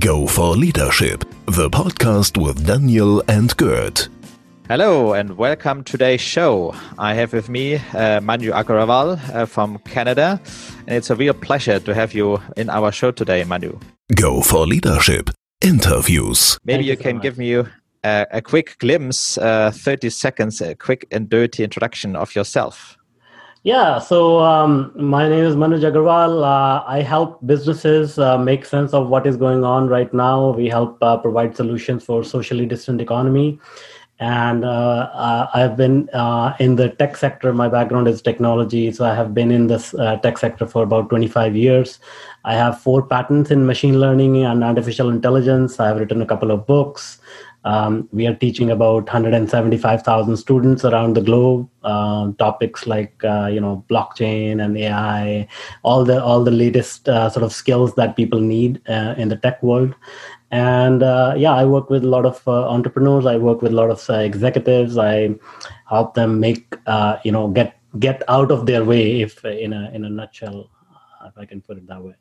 Go for Leadership, the podcast with Daniel and Gert. Hello and welcome to today's show. I have with me uh, Manu Agarwal uh, from Canada, and it's a real pleasure to have you in our show today, Manu. Go for Leadership interviews. Maybe you, you can give me a, a quick glimpse, uh, 30 seconds, a quick and dirty introduction of yourself. Yeah, so um, my name is Manoj Agarwal. Uh, I help businesses uh, make sense of what is going on right now. We help uh, provide solutions for socially distant economy. And uh, uh, I've been uh, in the tech sector. My background is technology, so I have been in this tech sector for about 25 years. I have four patents in machine learning and artificial intelligence. I have written a couple of books. Um, we are teaching about 175,000 students around the globe uh, topics like uh, you know blockchain and AI, all the all the latest uh, sort of skills that people need uh, in the tech world. And uh, yeah, I work with a lot of uh, entrepreneurs. I work with a lot of executives. I help them make you know get get out of their way, if in a in a nutshell, if I can put it that way.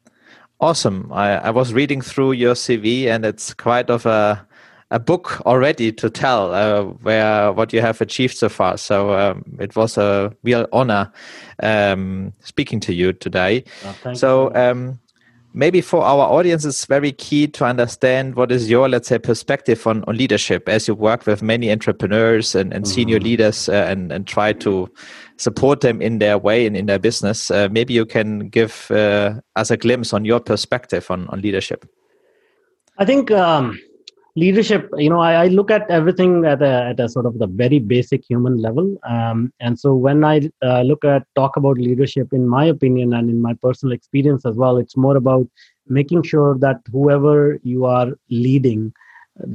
Awesome. I, I was reading through your CV, and it's quite of a a book already to tell uh, where what you have achieved so far. So um, it was a real honor um, speaking to you today. Oh, so um, maybe for our audience, it's very key to understand what is your let's say perspective on, on leadership as you work with many entrepreneurs and, and senior mm -hmm. leaders uh, and, and try to support them in their way and in their business. Uh, maybe you can give uh, us a glimpse on your perspective on, on leadership. I think um, leadership you know I, I, look at everything at a, at a sort of the very basic human level. Um, and so when i uh, look at talk about leadership in my opinion and in my personal experience as well it's more about making sure that whoever you are leading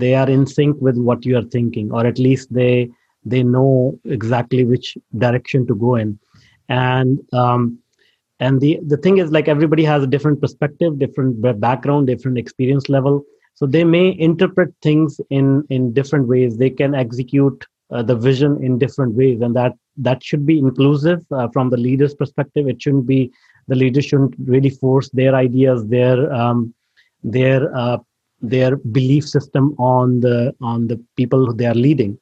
they are in sync with what you are thinking or at least they they know exactly which direction to go in. And um, and the the thing is like everybody has a different perspective different background different experience level so they may interpret things in in different ways. They can execute uh, the vision in different ways and that that should be inclusive uh, from the leader's perspective. It shouldn't be the leader shouldn't really force their ideas their um, their uh, their belief system on the on the people they are leading.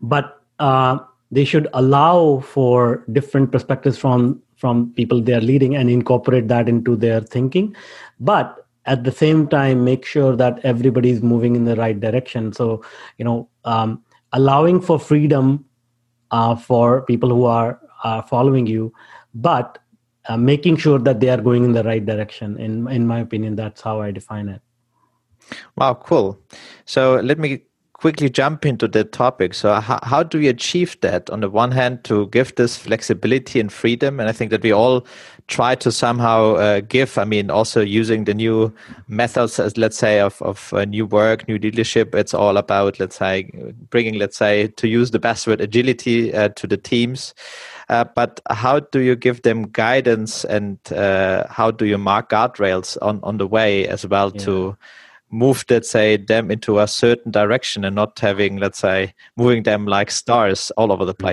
But uh, they should allow for different perspectives from from people they are leading and incorporate that into their thinking. But at the same time make sure that everybody is moving in the right direction so you know um, allowing for freedom uh, for people who are uh, following you but uh, making sure that they are going in the right direction in in my opinion that's how i define it wow cool so let me quickly jump into that topic. So, how, how do we achieve that? On the one hand, to give this flexibility and freedom, and I think that we all try to somehow uh, give. I mean, also using the new methods, as let's say, of of uh, new work, new leadership. It's all about, let's say, bringing, let's say, to use the best word, agility uh, to the teams. Uh, but how do you give them guidance, and uh, how do you mark guardrails on on the way as well yeah. to move let's say them into a certain direction and not having let's say moving them like stars all over the mm-hmm.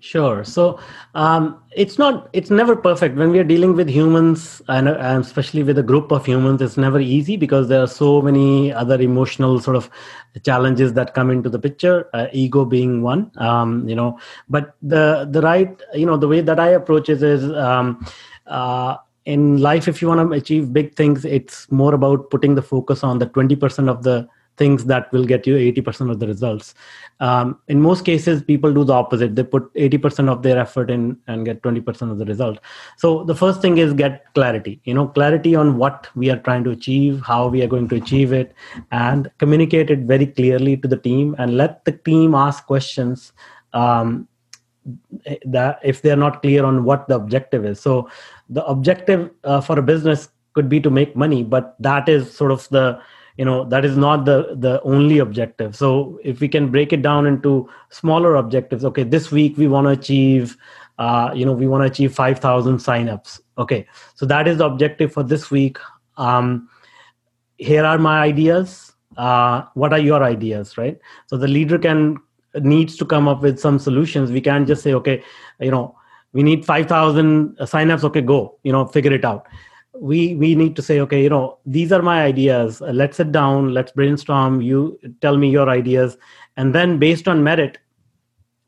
Sure. So um, it's not it's never perfect. When we are dealing with humans and, and, especially with a group of humans it's never easy because there are so many other emotional sort of challenges that come into the picture uh, ego being one um, you know. But the the right you know the way that i approach it is um, uh, in life if you want to achieve big things it's more about putting the focus on the 20% of the things that will get you 80% of the results. Um, in most cases people do the opposite. They put 80% of their effort in and get 20% of the result. So the first thing is get clarity you know clarity on what we are trying to achieve how we are going to achieve it and communicate it very clearly to the team and let the team ask questions um, that if they're not clear on what the objective is. So the objective uh, for a business could be to make money but that is sort of the you know that is not the the only objective. So if we can break it down into smaller objectives okay this week we want to achieve uh, you know we want to achieve 5000 signups. Okay so that is the objective for this week. Um, here are my ideas. Uh, what are your ideas right? So the leader can needs to come up with some solutions. We can't just say okay you know we need 5000 signups. Okay go you know figure it out we we need to say okay you know these are my ideas. Uh, let's sit down let's brainstorm. You tell me your ideas. And then based on merit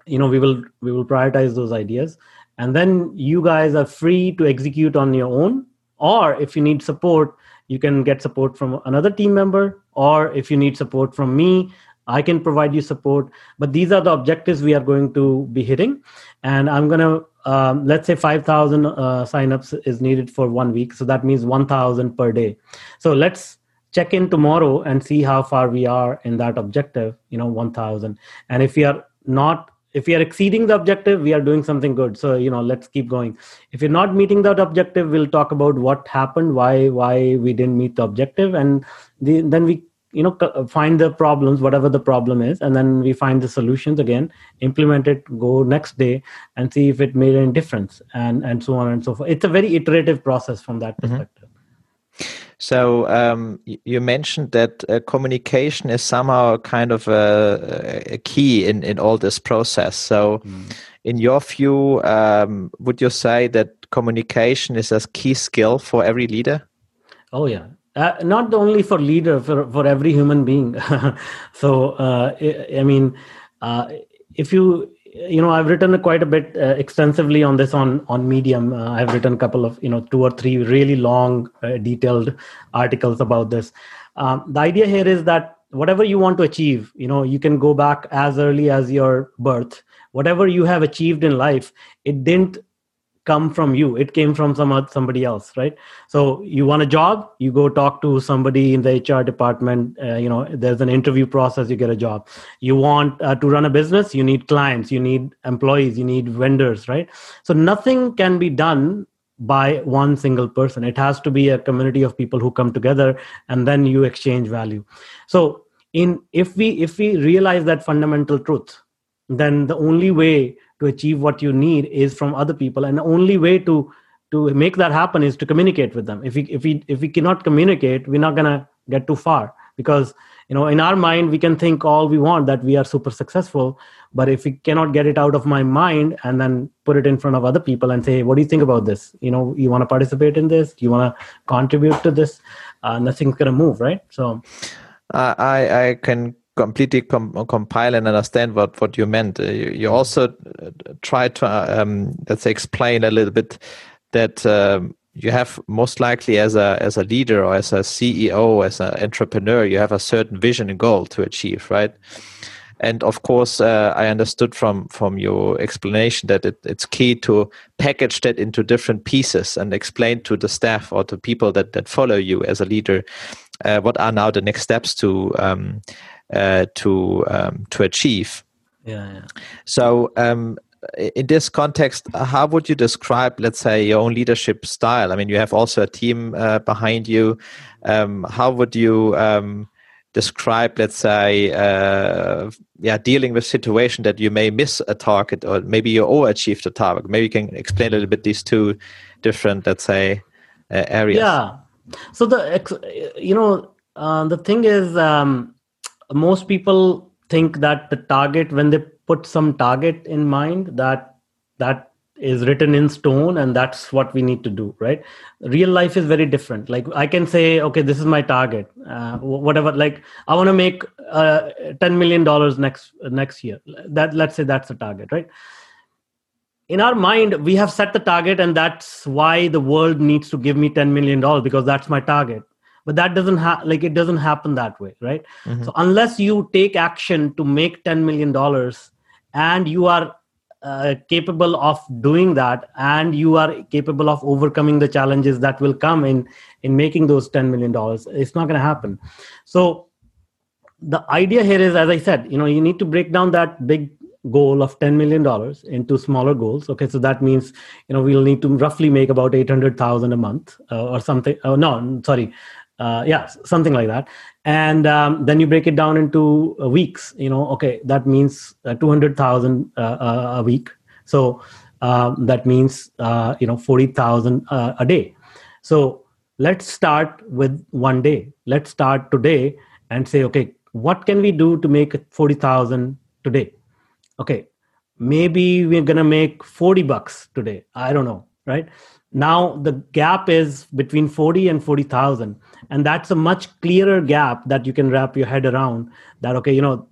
you know we will we will prioritize those ideas. And then you guys are free to execute on your own. Or if you need support you can get support from another team member. Or if you need support from me i can provide you support. But these are the objectives we are going to be hitting. And i'm going to um, let's say 5000 uh, signups is needed for one week. So that means 1000 per day. So let's check in tomorrow and see how far we are in that objective you know 1000 and if we are not if we are exceeding the objective we are doing something good. So you know let's keep going. If you're not meeting that objective we'll talk about what happened why why we didn't meet the objective and the, then we you know find the problems whatever the problem is and then we find the solutions again implement it go next day and see if it made any difference and and so on and so forth it's a very iterative process from that mm-hmm. perspective mm-hmm. So um, you mentioned that uh, communication is somehow kind of a, a, key in, in all this process. So, mm. in your view, um, would you say that communication is a key skill for every leader? Oh yeah, uh, not only for leader, for for every human being. so uh, I mean, uh, if you you know i've written quite a bit uh, extensively on this on on medium. Uh, i've written a couple of you know two or three really long uh, detailed articles about this. Um, the idea here is that whatever you want to achieve you know you can go back as early as your birth. Whatever you have achieved in life it didn't come from you. It came from some somebody else right? So you want a job you go talk to somebody in the hr department uh, you know there's an interview process you get a job. You want uh, to run a business you need clients you need employees you need vendors right? So nothing can be done by one single person. It has to be a community of people who come together and then you exchange value. So in if we if we realize that fundamental truth then the only way to achieve what you need is from other people. And the only way to to make that happen is to communicate with them. If we if we if we cannot communicate we're not going to get too far. Because you know in our mind we can think all we want that we are super successful. But if we cannot get it out of my mind and then put it in front of other people and say what do you think about this? You know you want to participate in this? You want to contribute to this? Uh, nothing's going to move right? So uh, i i can completely com- compile and understand what, what you meant. Uh, you, you, also uh, try to, um, let's say, explain a little bit that um, you have most likely as a as a leader or as a CEO, as an entrepreneur, you have a certain vision and goal to achieve, right? And of course, uh, I understood from from your explanation that it, it's key to package that into different pieces and explain to the staff or to people that that follow you as a leader uh, what are now the next steps to um, uh, to um, to achieve. Yeah. yeah. So. Um, in this context, how would you describe, let's say, your own leadership style? I mean, you have also a team uh, behind you. Um, how would you um, describe, let's say, uh, yeah, dealing with situation that you may miss a target or maybe you overachieved a target? Maybe you can explain a little bit these two different, let's say, uh, areas. Yeah. So the you know uh, the thing is um, most people think that the target when they put some target in mind that that is written in stone and that's what we need to do right? Real life is very different. Like i can say okay this is my target. Uh, whatever like i want to make uh, 10 million dollars next next year. That let's say that's the target right? In our mind we have set the target and that's why the world needs to give me 10 million dollars because that's my target but that doesn't have like it doesn't happen that way right? Mm-hmm. so unless you take action to make 10 million dollars and you are uh, capable of doing that and you are capable of overcoming the challenges that will come in in making those 10 million dollars it's not going to happen. So the idea here is as i said you know you need to break down that big goal of 10 million dollars into smaller goals. Okay so that means you know we'll need to roughly make about 800000 a month uh, or something oh no sorry uh, yeah something like that. And um, then you break it down into uh, weeks you know okay that means uh, 200000 uh, a week. So um, that means you know 40000 a day. So let's start with one day. Let's start today and say okay what can we do to make 40000 today? Okay maybe we're gonna make 40 bucks today. I don't know right now the gap is between 40 and 40000 and that's a much clearer gap that you can wrap your head around that okay you know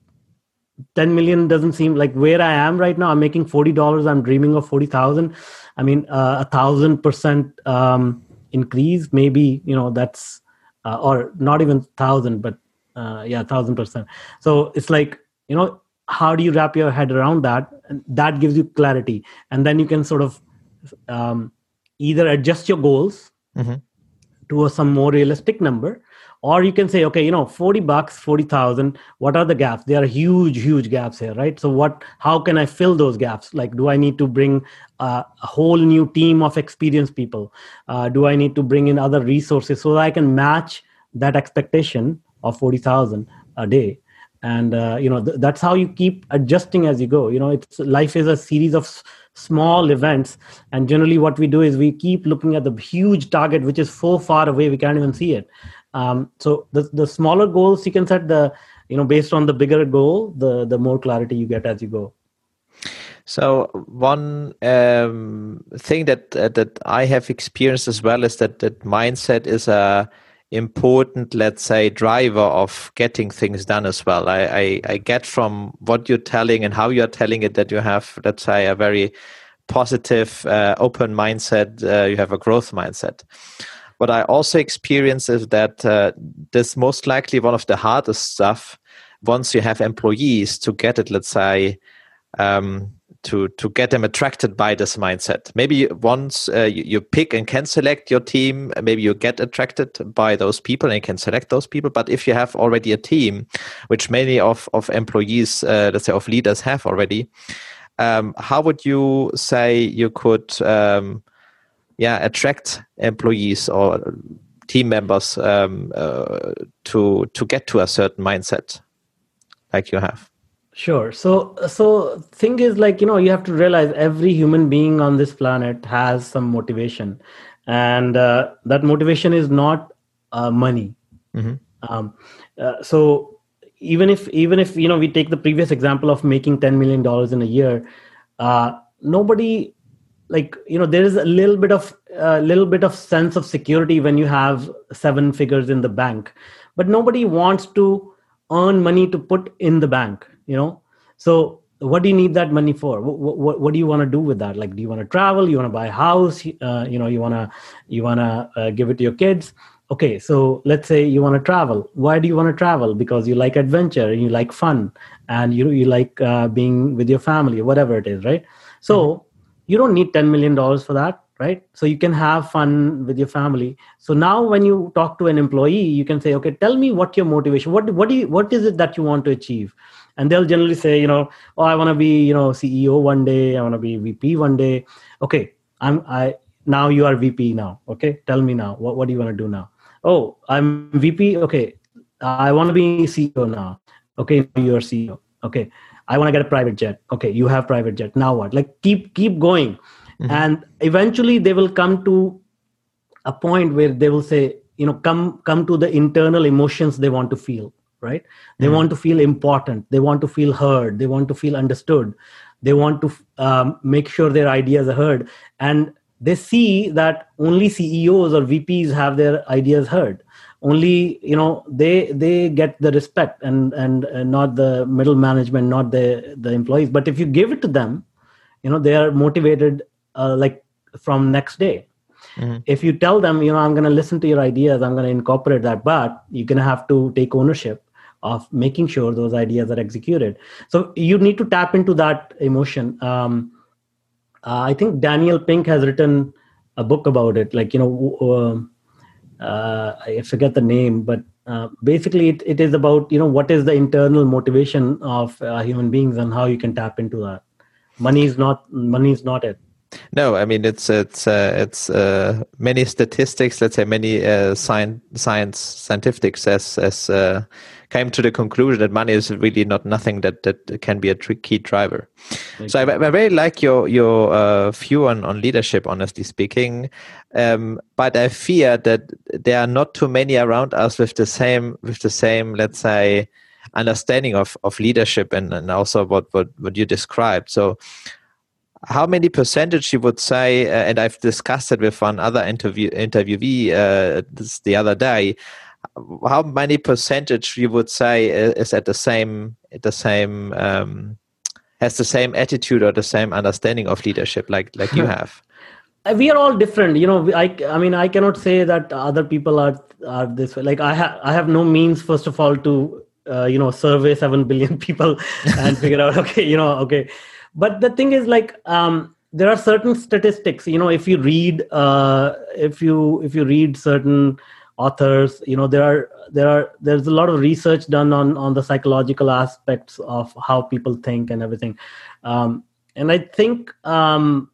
10 million doesn't seem like where i am right now i'm making $40 i'm dreaming of 40000 i mean uh, a thousand percent um, increase maybe you know that's uh, or not even thousand but uh, yeah thousand percent. So it's like you know how do you wrap your head around that? And that gives you clarity. And then you can sort of um, either adjust your goals mm-hmm. to a, some more realistic number or you can say okay you know 40 bucks 40000 what are the gaps? There are huge huge gaps here right? So what how can i fill those gaps? Like do i need to bring uh, a whole new team of experienced people? Uh, do i need to bring in other resources so that i can match that expectation of 40000 a day? And uh, you know th- that's how you keep adjusting as you go. You know it's life is a series of small events. And generally what we do is we keep looking at the huge target which is so far away we can't even see it. Um, so the, the smaller goals you can set the you know based on the bigger goal the the more clarity you get as you go. So one um, thing that uh, that I have experienced as well is that that mindset is a important, let's say, driver of getting things done as well. I, I, I get from what you're telling and how you're telling it that you have, let's say, a very positive, uh, open mindset. Uh, you have a growth mindset. What I also experience is that uh, this most likely one of the hardest stuff once you have employees to get it, let's say, um, to to get them attracted by this mindset. Maybe once uh, you, you, pick and can select your team, maybe you get attracted by those people and can select those people. But if you have already a team, which many of of employees, uh, let's say of leaders, have already, um, how would you say you could, um, yeah, attract employees or team members um, uh, to to get to a certain mindset like you have? Sure. So, so thing is like you know you have to realize every human being on this planet has some motivation, and uh, that motivation is not uh, money. Mm-hmm. Um, uh, so even if even if you know we take the previous example of making ten million dollars in a year, uh, nobody like you know there is a little bit of a little bit of sense of security when you have seven figures in the bank, but nobody wants to earn money to put in the bank you know? So what do you need that money for? What, what, what do you want to do with that? Like do you want to travel? You want to buy a house? Uh, you know you want to you want to uh, give it to your kids? Okay so let's say you want to travel. Why do you want to travel? Because you like adventure and you like fun and you you like uh, being with your family whatever it is right? So mm-hmm. you don't need 10 million dollars for that right? So you can have fun with your family. So now when you talk to an employee you can say okay tell me what your motivation what what do you what is it that you want to achieve and they'll generally say you know oh i want to be you know ceo one day. I want to be vp one day. Okay i'm i now you are vp now okay? Tell me now what, what do you want to do now? Oh i'm vp okay. I want to be ceo now okay you're ceo okay. I want to get a private jet okay you have private jet now what? Like keep keep going. Mm-hmm. and eventually they will come to a point where they will say you know come come to the internal emotions they want to feel right? They mm. want to feel important. They want to feel heard. They want to feel understood. They want to um, make sure their ideas are heard. And they see that only ceos or vps have their ideas heard. Only you know they they get the respect and and, and not the middle management not the the employees. But if you give it to them you know they are motivated uh, like from next day. Mm-hmm. if you tell them you know i'm going to listen to your ideas i'm going to incorporate that but you're going to have to take ownership of making sure those ideas are executed. So you need to tap into that emotion. Um, uh, i think daniel pink has written a book about it like you know uh, i forget the name but uh, basically it, it is about you know what is the internal motivation of uh, human beings and how you can tap into that. Money is not money is not it. No, I mean it's it's uh, it's uh, many statistics. Let's say many uh, science science scientific as as came to the conclusion that money is really not nothing that that can be a key driver. so I, I, very like your your uh, view on on leadership. Honestly speaking, um, but I fear that there are not too many around us with the same with the same let's say understanding of of leadership and and also what what what you described. So how many percentage you would say uh, and i've discussed it with one other interview interviewee uh, the other day how many percentage you would say is at the same at the same um, has the same attitude or the same understanding of leadership like like you have? We are all different. You know i i mean i cannot say that other people are are this way. Like i have i have no means first of all to uh, you know survey 7 billion people and figure out okay you know okay. But the thing is like um there are certain statistics. You know if you read uh if you if you read certain authors you know there are there are there's a lot of research done on on the psychological aspects of how people think and everything um and i think um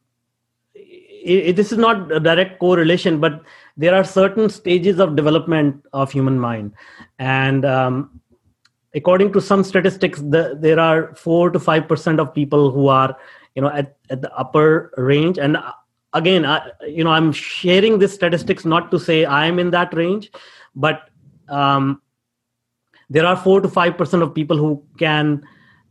it, this is not a direct correlation, but there are certain stages of development of human mind, and um, according to some statistics, the, there are four to five percent of people who are, you know, at, at the upper range. And again, I, you know, I'm sharing this statistics not to say I'm in that range, but um, there are four to five percent of people who can,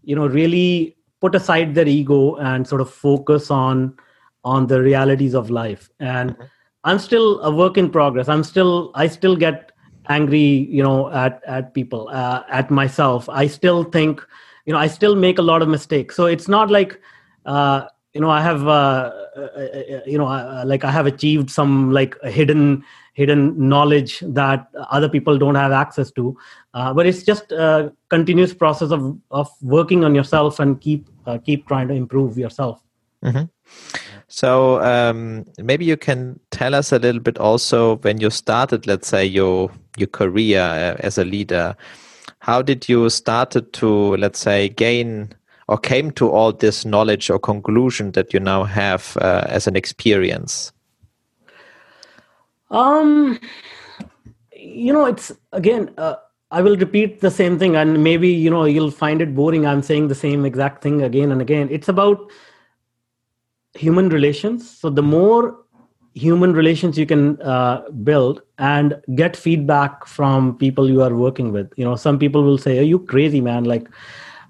you know, really put aside their ego and sort of focus on on the realities of life. And mm-hmm. i'm still a work in progress. I'm still i still get angry you know at at people uh, at myself. I still think you know i still make a lot of mistakes. So it's not like uh, you know i have uh, uh, uh you know uh, like i have achieved some like hidden hidden knowledge that other people don't have access to but it's just a continuous process of of working on yourself and keep keep trying to improve yourself mm-hmm. So um, maybe you can tell us a little bit also when you started, let's say your your career uh, as a leader. How did you started to let's say gain or came to all this knowledge or conclusion that you now have uh, as an experience? Um, you know, it's again. Uh, I will repeat the same thing, and maybe you know you'll find it boring. I'm saying the same exact thing again and again. It's about human relations so the more human relations you can uh, build and get feedback from people you are working with you know some people will say are you crazy man like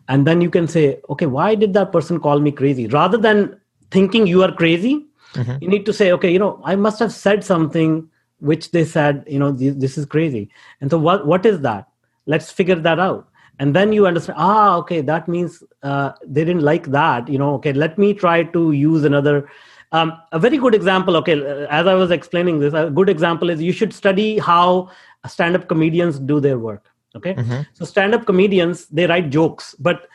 and then you can say okay why did that person call me crazy? Rather than thinking you are crazy mm-hmm. you need to say okay you know i must have said something which they said you know this is crazy. And so what what is that? Let's figure that out. And then you understand ah okay that means uh, they didn't like that you know okay let me try to use another um, a very good example okay as i was explaining this a good example is you should study how stand-up comedians do their work okay mm-hmm. so stand-up comedians they write jokes but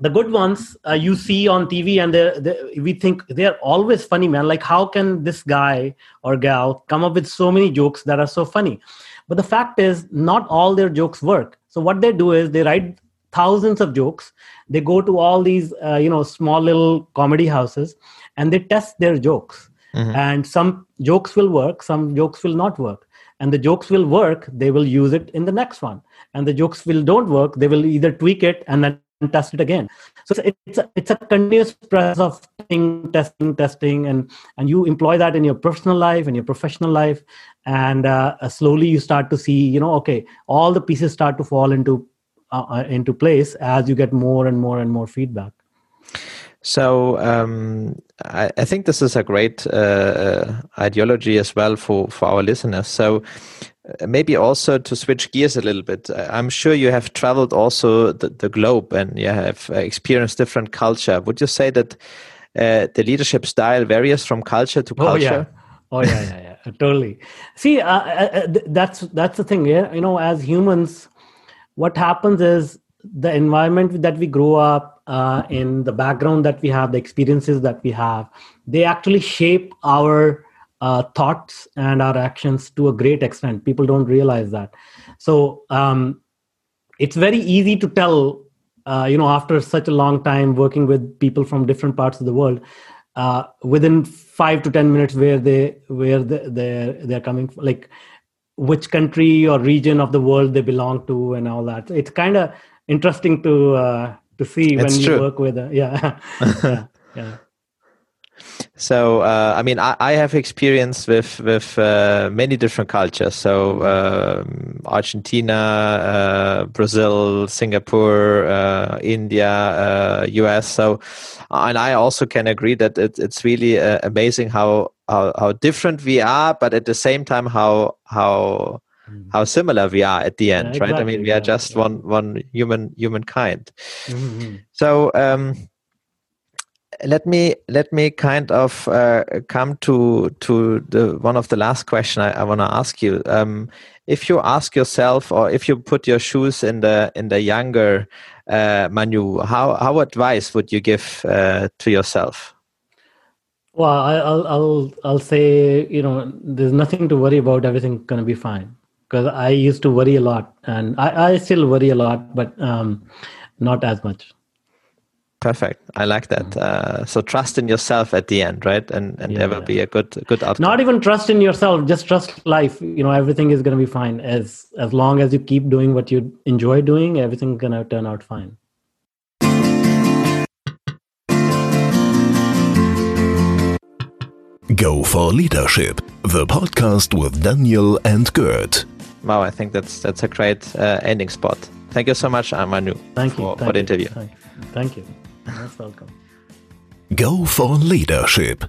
the good ones uh, you see on tv and they're, they're, we think they're always funny man like how can this guy or gal come up with so many jokes that are so funny but the fact is not all their jokes work so what they do is they write thousands of jokes. They go to all these uh, you know small little comedy houses and they test their jokes. Mm-hmm. And some jokes will work, some jokes will not work. And the jokes will work, they will use it in the next one. And the jokes will don't work, they will either tweak it and then test it again. So it's a, it's a continuous process of testing, testing, testing, and and you employ that in your personal life and your professional life, and uh, uh, slowly you start to see, you know, okay, all the pieces start to fall into uh, uh into place as you get more and more and more feedback. So um, I, I, think this is a great uh, ideology as well for, for our listeners. So uh, maybe also to switch gears a little bit uh, i'm sure you have traveled also the, the globe and you have uh, experienced different culture. Would you say that uh, the leadership style varies from culture to culture oh yeah. oh yeah yeah, yeah. totally. See uh, uh, that's that's the thing yeah. You know as humans what happens is the environment that we grow up in the background that we have the experiences that we have they actually shape our uh, thoughts and our actions to a great extent. People don't realize that. So um, it's very easy to tell, uh, you know, after such a long time working with people from different parts of the world, uh, within five to ten minutes, where they where they, they're they're coming, from, like which country or region of the world they belong to, and all that. It's kind of interesting to uh, to see when you work with, uh, yeah, yeah, yeah. So uh, I mean, I, I, have experience with with uh, many different cultures. So um, Argentina, uh, Brazil, Singapore, uh, India, U.S. Uh, so, and I also can agree that it, it's really uh, amazing how, how how different we are, but at the same time how how mm-hmm. how similar we are at the end, yeah, exactly, right? I mean, we are just one one human humankind. Mm-hmm. So. Um, let me let me kind of uh, come to to the one of the last question I, I want to ask you. Um, if you ask yourself, or if you put your shoes in the in the younger uh, Manu, how how advice would you give uh, to yourself? Well, I, will I'll I'll say you know there's nothing to worry about. Everything's gonna be fine. Because I used to worry a lot, and I, I still worry a lot, but um, not as much. Perfect. I like that. Mm-hmm. Uh, so trust in yourself at the end, right? And and yeah, there will yeah. be a good good outcome. Not even trust in yourself, just trust life. You know, everything is going to be fine as as long as you keep doing what you enjoy doing. Everything's going to turn out fine. Go for Leadership, the podcast with Daniel and Gert. Wow, I think that's that's a great uh, ending spot. Thank you so much, Manu, Thank you for, Thank for the interview. Thank you. Thank you. Most welcome. Go for Leadership